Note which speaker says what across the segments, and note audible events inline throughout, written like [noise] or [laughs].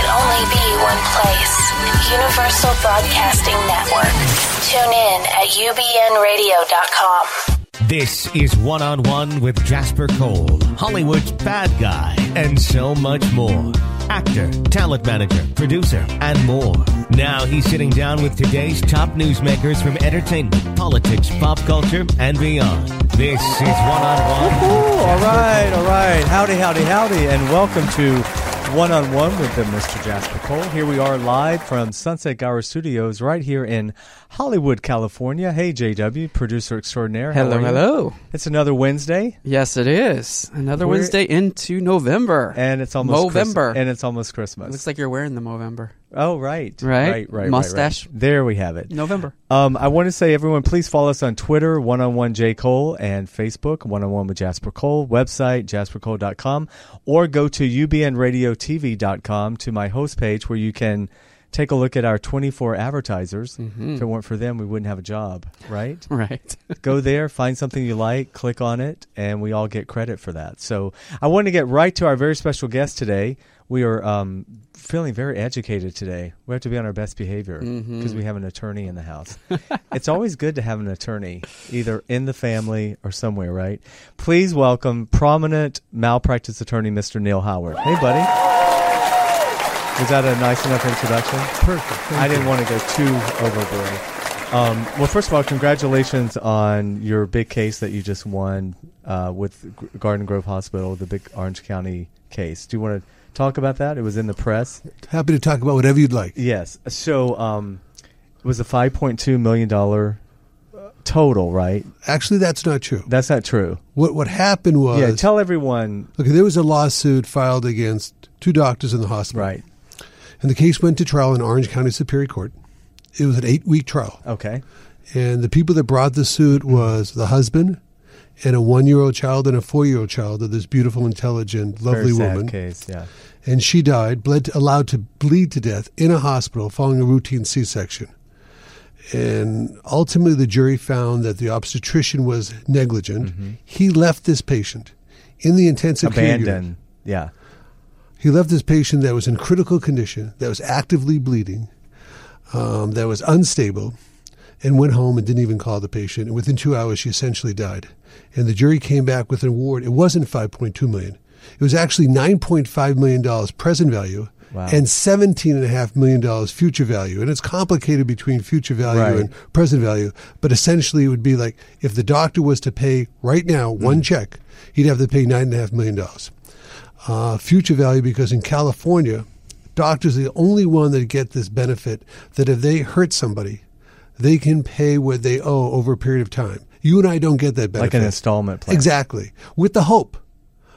Speaker 1: It can only be one place. Universal Broadcasting Network. Tune in at ubnradio.com.
Speaker 2: This is One on One with Jasper Cole, Hollywood's bad guy, and so much more. Actor, talent manager, producer, and more. Now he's sitting down with today's top newsmakers from entertainment, politics, pop culture, and beyond. This is One on One.
Speaker 3: All right, all right. Howdy, howdy, howdy, and welcome to one on one with the Mr. Jasper Cole. Here we are live from Sunset Gower Studios right here in Hollywood, California. Hey, JW, producer extraordinaire.
Speaker 4: Hello, hello.
Speaker 3: It's another Wednesday.
Speaker 4: Yes, it is. Another We're, Wednesday into November.
Speaker 3: And it's almost
Speaker 4: November.
Speaker 3: and it's almost Christmas.
Speaker 4: It looks like you're wearing the Movember.
Speaker 3: Oh, right.
Speaker 4: Right?
Speaker 3: Right, right.
Speaker 4: Mustache.
Speaker 3: Right, right. There we have it.
Speaker 4: November.
Speaker 3: Um, I want to say, everyone, please follow us on Twitter, one on one J. Cole, and Facebook, one on one with Jasper Cole, website, jaspercole.com, or go to ubnradiotv.com to my host page where you can take a look at our 24 advertisers.
Speaker 4: Mm-hmm.
Speaker 3: If it weren't for them, we wouldn't have a job, right? [laughs]
Speaker 4: Right. [laughs]
Speaker 3: Go there, find something you like, click on it, and we all get credit for that. So I want to get right to our very special guest today. We are um, feeling very educated today. We have to be on our best behavior because
Speaker 4: mm-hmm.
Speaker 3: we have an attorney in the house. [laughs] it's always good to have an attorney, either in the family or somewhere, right? Please welcome prominent malpractice attorney, Mr. Neil Howard. Hey, buddy. Was that a nice enough introduction?
Speaker 5: Perfect.
Speaker 3: I didn't want to go too overboard. Um, well, first of all, congratulations on your big case that you just won uh, with Garden Grove Hospital, the big Orange County case. Do you want to talk about that? It was in the press.
Speaker 5: Happy to talk about whatever you'd like.
Speaker 3: Yes. So um, it was a $5.2 million total, right?
Speaker 5: Actually, that's not true.
Speaker 3: That's not true.
Speaker 5: What what happened was
Speaker 3: Yeah, tell everyone.
Speaker 5: Okay, there was a lawsuit filed against two doctors in the hospital.
Speaker 3: Right.
Speaker 5: And the case went to trial in Orange County Superior Court. It was an eight week trial.
Speaker 3: Okay.
Speaker 5: And the people that brought the suit was the husband and a one year old child and a four year old child of this beautiful, intelligent, lovely woman.
Speaker 3: case, yeah.
Speaker 5: And she died, bled allowed to bleed to death in a hospital following a routine C section. And ultimately, the jury found that the obstetrician was negligent.
Speaker 3: Mm-hmm.
Speaker 5: He left this patient in the intensive care unit.
Speaker 3: Abandoned. Yeah.
Speaker 5: He left this patient that was in critical condition, that was actively bleeding, um, that was unstable, and went home and didn't even call the patient. And within two hours, she essentially died. And the jury came back with an award. It wasn't 5.2 million. It was actually 9.5 million dollars present value.
Speaker 3: Wow.
Speaker 5: And seventeen and a half million dollars future value, and it's complicated between future value
Speaker 3: Right.
Speaker 5: and present value. But essentially, it would be like if the doctor was to pay right now
Speaker 3: Mm-hmm.
Speaker 5: one check, he'd have to pay nine and a half million dollars uh, future value because in California, doctors are the only one that get this benefit that if they hurt somebody, they can pay what they owe over a period of time. You and I don't get that benefit.
Speaker 3: Like an installment plan.
Speaker 5: Exactly. With the hope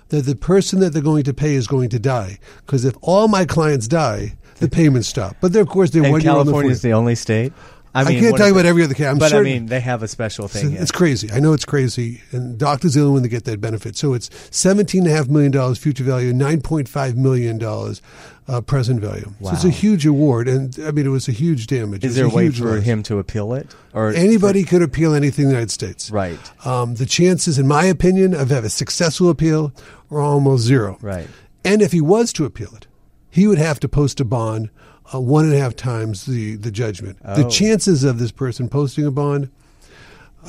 Speaker 5: that the person that they're going to pay is going to die. Because if all my clients die, the payments stop. But of course, they're
Speaker 3: And
Speaker 5: one year on the
Speaker 3: California is the only state.
Speaker 5: I
Speaker 3: mean,
Speaker 5: I
Speaker 3: can't
Speaker 5: tell you about every other case. I'm
Speaker 3: but
Speaker 5: certain-
Speaker 3: I mean, they have a special thing.
Speaker 5: it's, it's crazy. I know it's crazy, and doctors are the only one that get that benefit. So it's seventeen and a half million dollars future value, nine point five million dollars uh, present value. Wow. So it's a huge award, and I mean it was a huge damage.
Speaker 3: Is there a way for
Speaker 5: loss.
Speaker 3: him to appeal it? Or
Speaker 5: Anybody could appeal anything in the United States.
Speaker 3: Right.
Speaker 5: Um, the chances, in my opinion, of have a successful appeal are almost zero.
Speaker 3: Right.
Speaker 5: And if he was to appeal it, he would have to post a bond uh, one and a half times the, the judgment. The
Speaker 3: Oh.
Speaker 5: chances of this person posting a bond,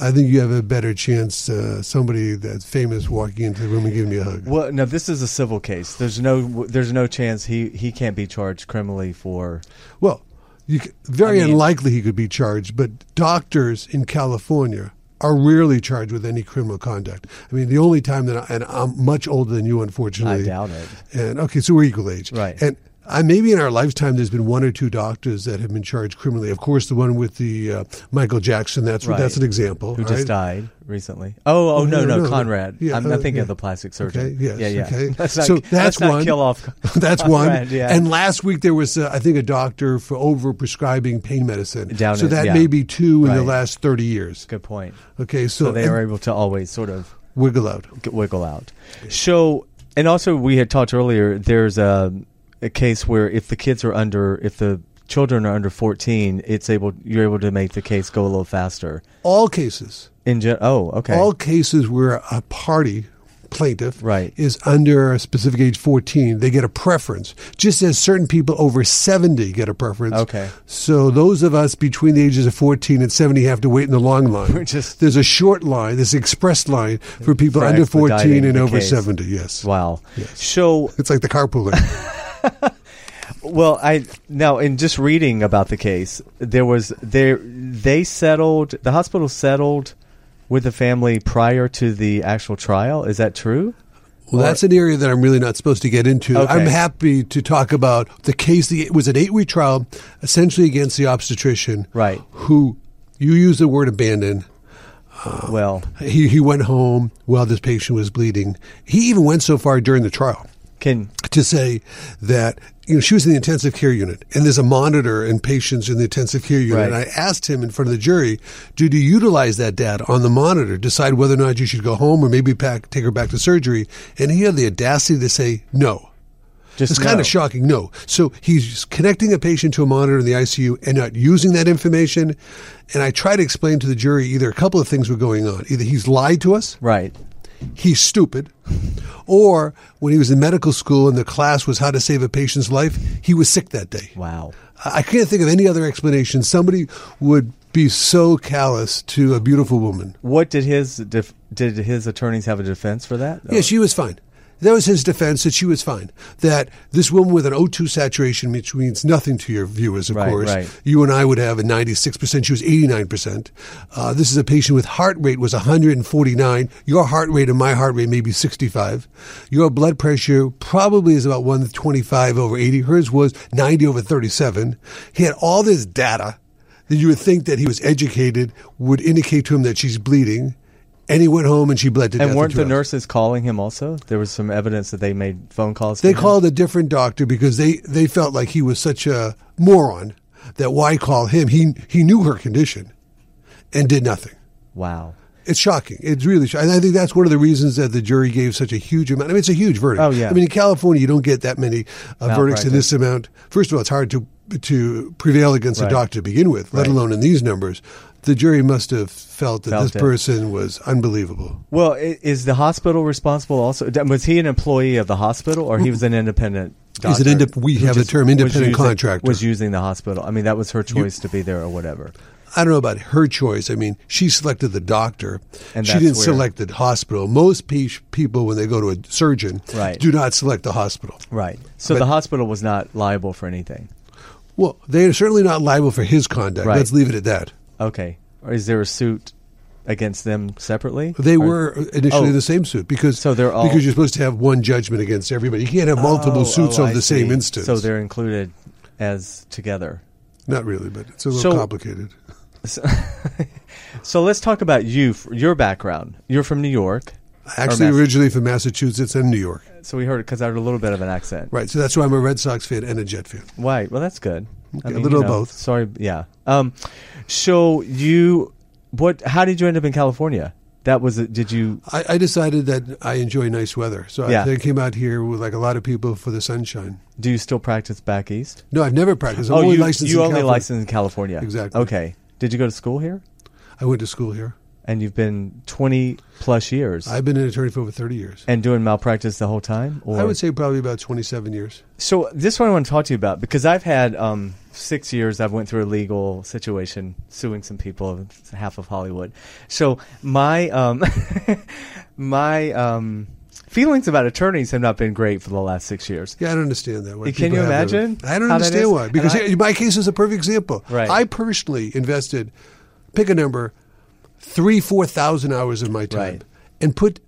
Speaker 5: I think you have a better chance uh, somebody that's famous walking into the room and giving me a hug.
Speaker 3: Well, no, this is a civil case. There's no, there's no chance he, he can't be charged criminally for.
Speaker 5: Well, you, very
Speaker 3: I mean-
Speaker 5: unlikely he could be charged, but doctors in California are rarely charged with any criminal conduct. I mean, the only time that I, and I'm much older than you, unfortunately.
Speaker 3: I doubt it.
Speaker 5: And okay, so we're equal age,
Speaker 3: Right.
Speaker 5: And I, maybe in our lifetime, there's been one or two doctors that have been charged criminally. Of course, the one with the uh, Michael Jackson. That's
Speaker 3: Right.
Speaker 5: that's an example.
Speaker 3: Who
Speaker 5: right?
Speaker 3: just died recently? Oh, oh no,
Speaker 5: no,
Speaker 3: no,
Speaker 5: no.
Speaker 3: Conrad.
Speaker 5: Yeah,
Speaker 3: I'm,
Speaker 5: uh,
Speaker 3: thinking
Speaker 5: yeah.
Speaker 3: of the plastic surgeon.
Speaker 5: Okay. Yes.
Speaker 3: Yeah, yeah.
Speaker 5: Okay. [laughs]
Speaker 3: Not-
Speaker 5: so that's one.
Speaker 3: Kill off. [laughs]
Speaker 5: that's one.
Speaker 3: Yeah.
Speaker 5: And last week there was, uh, I think, a doctor for over prescribing pain medicine.
Speaker 3: Down
Speaker 5: so that may be two in the last thirty years.
Speaker 3: Good point.
Speaker 5: Okay. So,
Speaker 3: So they
Speaker 5: and
Speaker 3: are able to always sort of
Speaker 5: wiggle out.
Speaker 3: wiggle out. So, and also we had talked earlier. There's a, a case where if the kids are under, if the children are under 14, it's able you're able to make the case go a little faster.
Speaker 5: All cases.
Speaker 3: In gen- oh, okay.
Speaker 5: All cases where a party plaintiff
Speaker 3: Right.
Speaker 5: is under a specific age 14 they get a preference just as certain people over 70 get a preference
Speaker 3: Okay.
Speaker 5: so those of us between the ages of 14 and 70 have to wait in the long line
Speaker 3: just-
Speaker 5: there's a short line this express line for people under 14 and over
Speaker 3: case.
Speaker 5: 70 yes
Speaker 3: wow.
Speaker 5: Yes.
Speaker 3: So
Speaker 5: it's like the carpooling [laughs] [laughs]
Speaker 3: Well, I now in just reading about the case, there was there they settled the hospital settled with the family prior to the actual trial. Is that true?
Speaker 5: Well, that's an area that I'm really not supposed to get into.
Speaker 3: Okay.
Speaker 5: I'm happy to talk about the case. The, it was an eight week trial, essentially against the obstetrician,
Speaker 3: Right.
Speaker 5: Who you use the word abandon.
Speaker 3: Um, well,
Speaker 5: He he went home while this patient was bleeding. He even went so far during the trial
Speaker 3: can
Speaker 5: to say that you know she was in the intensive care unit and there's a monitor and patients in the intensive care unit.
Speaker 3: Right.
Speaker 5: And I asked him in front of the jury, "Did you utilize that data on the monitor, decide whether or not you should go home or maybe back, take her back to surgery?" And he had the audacity to say no.
Speaker 3: just
Speaker 5: It's kind of shocking. No. So he's connecting a patient to a monitor in the ICU and not using that information. And I try to explain to the jury either a couple of things were going on. Either he's lied to us,
Speaker 3: Right.
Speaker 5: He's stupid, or when he was in medical school and the class was how to save a patient's life, he was sick that day.
Speaker 3: Wow.
Speaker 5: I can't think of any other explanation. Somebody would be so callous to a beautiful woman.
Speaker 3: What did his def- did his attorneys have a defense for that?
Speaker 5: Yeah, she was fine. That was his defense that she was fine. That this woman with an O2 saturation, which means nothing to your viewers, of
Speaker 3: Right,
Speaker 5: course.
Speaker 3: right.
Speaker 5: You and I would have a 96%. She was 89%. Uh, this is a patient with heart rate was 149. Your heart rate and my heart rate may be 65. Your blood pressure probably is about 125 over 80. Hers was 90 over 37. He had all this data that you would think that he was educated would indicate to him that she's bleeding. And he went home and she bled to death.
Speaker 3: and weren't the nurses calling him also? There was some evidence that they made phone calls. to
Speaker 5: They
Speaker 3: him?
Speaker 5: called a different doctor because they, they felt like he was such a moron that why call him? He he knew her condition and did nothing.
Speaker 3: Wow.
Speaker 5: It's shocking. It's really shocking. And I think that's one of the reasons that the jury gave such a huge amount. I mean, it's a huge verdict.
Speaker 3: Oh, yeah.
Speaker 5: I mean, in California, you don't get that many uh, verdicts in this amount. First of all, it's hard to to prevail against
Speaker 3: Right.
Speaker 5: a doctor to begin with, let
Speaker 3: Right.
Speaker 5: alone in these numbers. The jury must have felt that
Speaker 3: Felt
Speaker 5: this
Speaker 3: it.
Speaker 5: person was unbelievable.
Speaker 3: Well, is the hospital responsible also? Was he an employee of the hospital, or he was an independent?
Speaker 5: He's an
Speaker 3: doctor
Speaker 5: indep- we have the term
Speaker 3: was
Speaker 5: independent
Speaker 3: using-
Speaker 5: contractor.
Speaker 3: Was using the hospital. I mean, that was her choice to be there, or whatever.
Speaker 5: I don't know about her choice. I mean, she selected the doctor.
Speaker 3: And
Speaker 5: she didn't
Speaker 3: where-
Speaker 5: select the hospital. Most pe- people, when they go to a surgeon,
Speaker 3: Right.
Speaker 5: do not select the hospital.
Speaker 3: Right. So
Speaker 5: But-
Speaker 3: the hospital was not liable for anything.
Speaker 5: Well, they are certainly not liable for his conduct.
Speaker 3: Right.
Speaker 5: Let's leave it at that.
Speaker 3: Okay. Or is there a suit against them separately?
Speaker 5: They
Speaker 3: Or-
Speaker 5: were initially
Speaker 3: Oh.
Speaker 5: the same suit because
Speaker 3: So they're all-
Speaker 5: because you're supposed to have one judgment against everybody. You can't have multiple
Speaker 3: Oh, oh
Speaker 5: suits
Speaker 3: oh,
Speaker 5: over
Speaker 3: I
Speaker 5: the same instance.
Speaker 3: So they're included as together.
Speaker 5: not really, but it's a little
Speaker 3: So-
Speaker 5: complicated.
Speaker 3: So [laughs] let's talk about you, your background. You're from New York.
Speaker 5: Actually, originally from Massachusetts and New York.
Speaker 3: So we heard it because I heard a little bit of an accent.
Speaker 5: Right. So that's why I'm a Red Sox fan and a Jet fan.
Speaker 3: Right. Well, that's good.
Speaker 5: Okay, a little of both.
Speaker 3: Sorry. Yeah. Um. So you, what? How did you end up in California? That was. it. Did you?
Speaker 5: I, I decided that I enjoy nice weather, so
Speaker 3: Yeah.
Speaker 5: I, I came out here with like a lot of people for the sunshine.
Speaker 3: Do you still practice back east?
Speaker 5: No, I've never practiced. I'm
Speaker 3: oh,
Speaker 5: only
Speaker 3: you
Speaker 5: licensed
Speaker 3: you
Speaker 5: in
Speaker 3: only
Speaker 5: California.
Speaker 3: licensed in California.
Speaker 5: Exactly.
Speaker 3: Okay. Did you go to school here?
Speaker 5: I went to school here.
Speaker 3: And you've been twenty plus years
Speaker 5: I've been an attorney for over 30 years.
Speaker 3: and doing malpractice the whole time. Or
Speaker 5: I would say probably about 27 years.
Speaker 3: So this one I want to talk to you about because I've had um, six years. I've went through a legal situation, suing some people, it's half of Hollywood. So my um, [laughs] my um, feelings about attorneys have not been great for the last six years.
Speaker 5: Yeah, I don't understand that. Why
Speaker 3: Can
Speaker 5: people
Speaker 3: you
Speaker 5: have that-
Speaker 3: imagine
Speaker 5: I don't
Speaker 3: how that is?
Speaker 5: understand why.
Speaker 3: And
Speaker 5: Because
Speaker 3: I-
Speaker 5: my case is a perfect example.
Speaker 3: Right.
Speaker 5: I personally invested, pick a number, three, 4,000 hours of my time
Speaker 3: Right.
Speaker 5: and put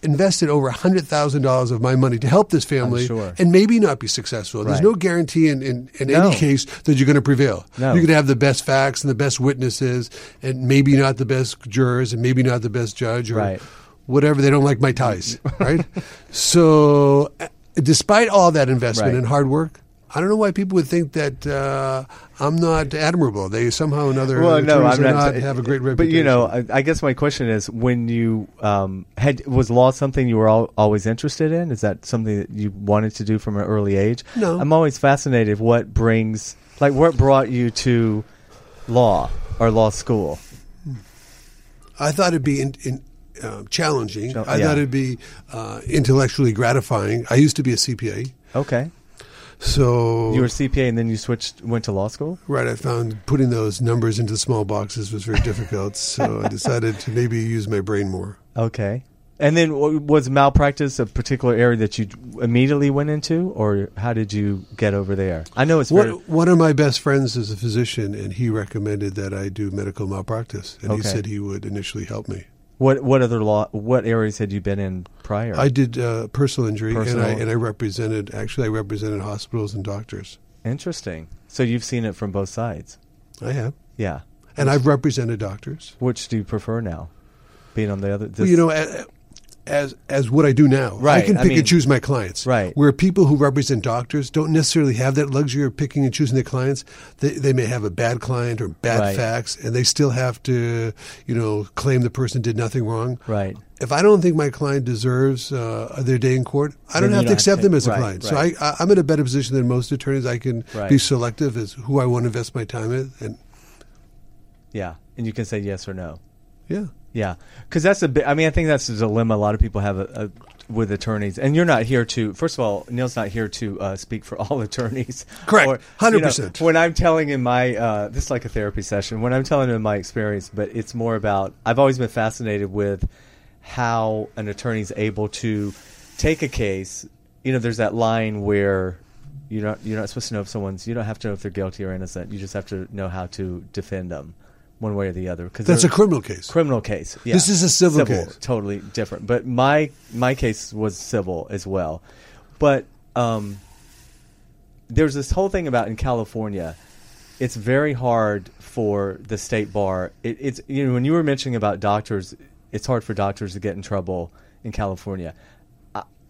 Speaker 5: invested over $100,000 of my money to help this family
Speaker 3: sure.
Speaker 5: and maybe not be successful. There's
Speaker 3: Right.
Speaker 5: no guarantee in, in, in
Speaker 3: No.
Speaker 5: any case that you're going to prevail.
Speaker 3: No.
Speaker 5: You could have the best facts and the best witnesses and maybe not the best jurors and maybe not the best judge or
Speaker 3: Right.
Speaker 5: whatever. They don't like my ties, [laughs] right? So, uh, despite all that investment
Speaker 3: Right.
Speaker 5: and hard work, I don't know why people would think that uh, I'm not admirable. They somehow or another
Speaker 3: well, no, I'm
Speaker 5: are
Speaker 3: not.
Speaker 5: have a great reputation.
Speaker 3: But you know, I, I guess my question is: when you um, had was law something you were al always interested in? Is that something that you wanted to do from an early age?
Speaker 5: No.
Speaker 3: I'm always fascinated. What brings, like, what brought you to law or law school?
Speaker 5: I thought it'd be in, in, uh, challenging.
Speaker 3: Chal-
Speaker 5: I
Speaker 3: yeah.
Speaker 5: thought it'd be uh, intellectually gratifying. I used to be a CPA,
Speaker 3: Okay,
Speaker 5: so
Speaker 3: you were CPA and then you switched, went to law school.
Speaker 5: right. I found putting those numbers into small boxes was very difficult, so I [laughs] decided to maybe use my brain more.
Speaker 3: Okay. And then was malpractice a particular area that you immediately went into, or how did you get over there? I know it's very,
Speaker 5: One, one of my best friends is a physician, and he recommended that I do medical malpractice, and he said he would initially help me.
Speaker 3: What what other law what areas had you been in prior?
Speaker 5: I did uh, personal injury,
Speaker 3: Personal-
Speaker 5: and I and I represented actually I represented hospitals and doctors.
Speaker 3: Interesting. So you've seen it from both sides.
Speaker 5: I have,
Speaker 3: Yeah.
Speaker 5: and I've represented doctors.
Speaker 3: Which do you prefer now? Being on the other.
Speaker 5: Well, you know, as as what I do now, I
Speaker 3: Right,
Speaker 5: can
Speaker 3: I
Speaker 5: pick
Speaker 3: mean-
Speaker 5: and choose my clients.
Speaker 3: Right.
Speaker 5: Where people who represent doctors don't necessarily have that luxury of picking and choosing their clients. They they may have a bad client or bad
Speaker 3: Right.
Speaker 5: facts, and they still have to, you know, claim the person did nothing wrong.
Speaker 3: Right.
Speaker 5: If I don't think my client deserves uh, their day in court, I don't have to
Speaker 3: don't
Speaker 5: accept
Speaker 3: have
Speaker 5: them
Speaker 3: to-
Speaker 5: as a
Speaker 3: right,
Speaker 5: client. So
Speaker 3: right.
Speaker 5: I, I, I'm in a better position than most attorneys. I can be selective as who I want to invest my time in, and
Speaker 3: Yeah, and you can say yes or no.
Speaker 5: yeah.
Speaker 3: Yeah, because that's a bit. I mean, I think that's a dilemma a lot of people have a, a, with attorneys. And you're not here to. First of all, Neil's not here to uh, speak for all [laughs] attorneys.
Speaker 5: Correct.
Speaker 3: Or, you know,
Speaker 5: 100%.
Speaker 3: when I'm telling him my, uh, this is like a therapy session. When I'm telling him my experience, but it's more about. I've always been fascinated with how an attorney's able to take a case. You know, there's that line where you're not you're not supposed to know if someone's. You don't have to know if they're guilty or innocent. You just have to know how to defend them, one way or the other. Because
Speaker 5: That's a criminal case.
Speaker 3: criminal case. Yeah.
Speaker 5: This is a civil case.
Speaker 3: Totally different. But my my case was civil as well. But um, there's this whole thing about in California. It's very hard for the state bar. It, it's you know when you were mentioning about doctors, it's hard for doctors to get in trouble in California.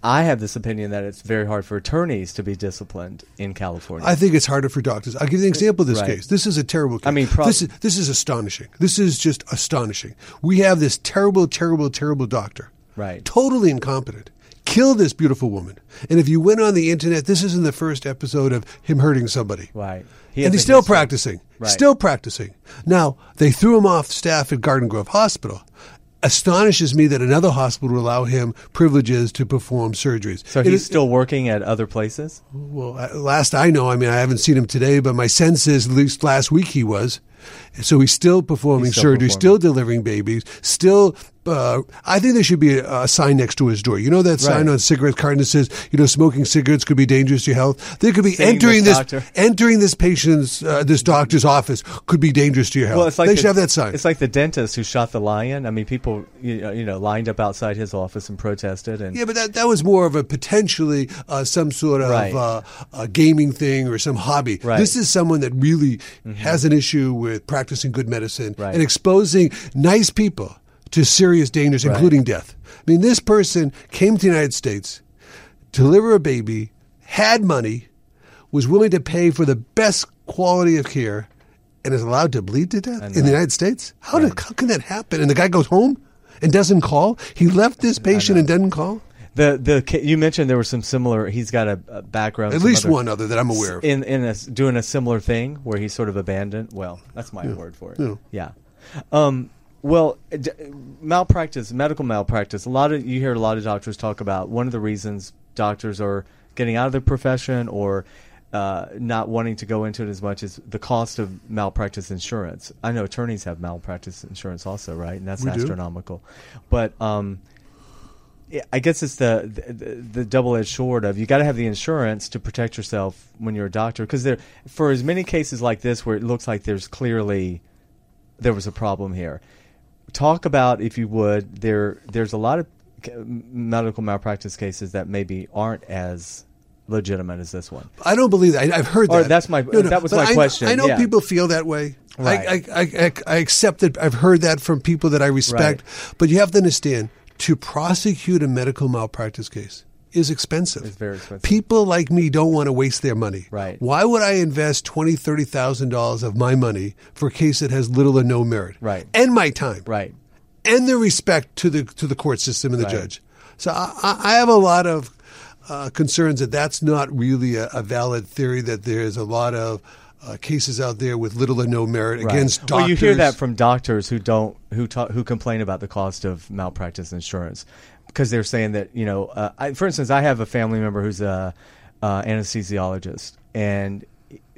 Speaker 3: I, have this opinion that it's very hard for attorneys to be disciplined in California.
Speaker 5: I think it's harder for doctors. I'll give you an example of this
Speaker 3: Right.
Speaker 5: case. This is a terrible case.
Speaker 3: I mean, prob-
Speaker 5: this is this is astonishing. This is just astonishing. We have this terrible, terrible, terrible doctor,
Speaker 3: Right.
Speaker 5: Totally incompetent. Killed this beautiful woman. And if you went on the internet, this isn't the first episode of him hurting somebody.
Speaker 3: right.
Speaker 5: and he's still practicing.
Speaker 3: Right.
Speaker 5: Still practicing. Now, they threw him off staff at Garden Grove Hospital. Astonishes me that another hospital would allow him privileges to perform surgeries.
Speaker 3: So he's
Speaker 5: is-
Speaker 3: still working at other places.
Speaker 5: well, last I know, I mean, I haven't seen him today, but my sense is at least last week he was. So he's still performing
Speaker 3: He's still
Speaker 5: surgery,
Speaker 3: performing.
Speaker 5: still delivering babies, still. Uh, I think there should be a, a sign next to his door. You know that sign
Speaker 3: Right.
Speaker 5: on cigarette carton that says, you know, smoking cigarettes could be dangerous to your health. They could be
Speaker 3: Saying
Speaker 5: entering
Speaker 3: this
Speaker 5: this, entering this patient's, uh, this doctor's office could be dangerous to your health.
Speaker 3: Well, it's like
Speaker 5: they
Speaker 3: the,
Speaker 5: should have that sign.
Speaker 3: It's like the dentist who shot the lion. I mean, people you know, you know lined up outside his office and protested, and
Speaker 5: Yeah, but that, that was more of a potentially uh, some sort of
Speaker 3: Right.
Speaker 5: uh, a gaming thing or some hobby.
Speaker 3: Right. Mm-hmm.
Speaker 5: This is someone that really has an issue with practicing good medicine and exposing nice people to serious dangers,
Speaker 3: Right.
Speaker 5: including death. I mean, this person came to the United States, deliver a baby, had money, was willing to pay for the best quality of care, and is allowed to bleed to death in the United States. How, did, how can that happen? And the guy goes home and doesn't call. He left this patient and didn't call.
Speaker 3: the the you mentioned there was some similar. He's got a, a background.
Speaker 5: At least
Speaker 3: other-
Speaker 5: one other that I'm aware of.
Speaker 3: in in a, doing a similar thing where he's sort of abandoned. Well, that's my word for it.
Speaker 5: Yeah.
Speaker 3: Yeah. Um, well, d- malpractice, medical malpractice. A lot of you hear a lot of doctors talk about one of the reasons doctors are getting out of the profession or uh, not wanting to go into it as much is the cost of malpractice insurance. I know attorneys have malpractice insurance also, right? And that's
Speaker 5: We do.
Speaker 3: astronomical. But um, I guess it's the the, the double edged sword of you got to have the insurance to protect yourself when you're a doctor because there for as many cases like this where it looks like there's clearly there was a problem here. Talk about if you would there there's a lot of medical malpractice cases that maybe aren't as legitimate as this one.
Speaker 5: I don't believe that. I, I've heard
Speaker 3: Or
Speaker 5: that.
Speaker 3: that's my- that was my
Speaker 5: I,
Speaker 3: question,
Speaker 5: I know
Speaker 3: yeah.
Speaker 5: people feel that way.
Speaker 3: Right.
Speaker 5: I, I, I, I accept that. I've heard that from people that I respect. But you have to understand to prosecute a medical malpractice case is expensive.
Speaker 3: It's very expensive.
Speaker 5: People like me don't want to waste their money.
Speaker 3: Right.
Speaker 5: Why would I invest twenty, thirty thousand dollars of my money for a case that has little or no merit?
Speaker 3: Right.
Speaker 5: And my time
Speaker 3: Right.
Speaker 5: and the respect to the to the court system and the
Speaker 3: Right.
Speaker 5: judge. So I, I have a lot of uh, concerns that that's not really a, a valid theory. That there's a lot of uh, cases out there with little or no merit
Speaker 3: Right.
Speaker 5: against doctors.
Speaker 3: Well, you hear that from doctors who don't who ta- who complain about the cost of malpractice insurance because they're saying that you know, uh, I, for instance, I have a family member who's a uh, anesthesiologist, and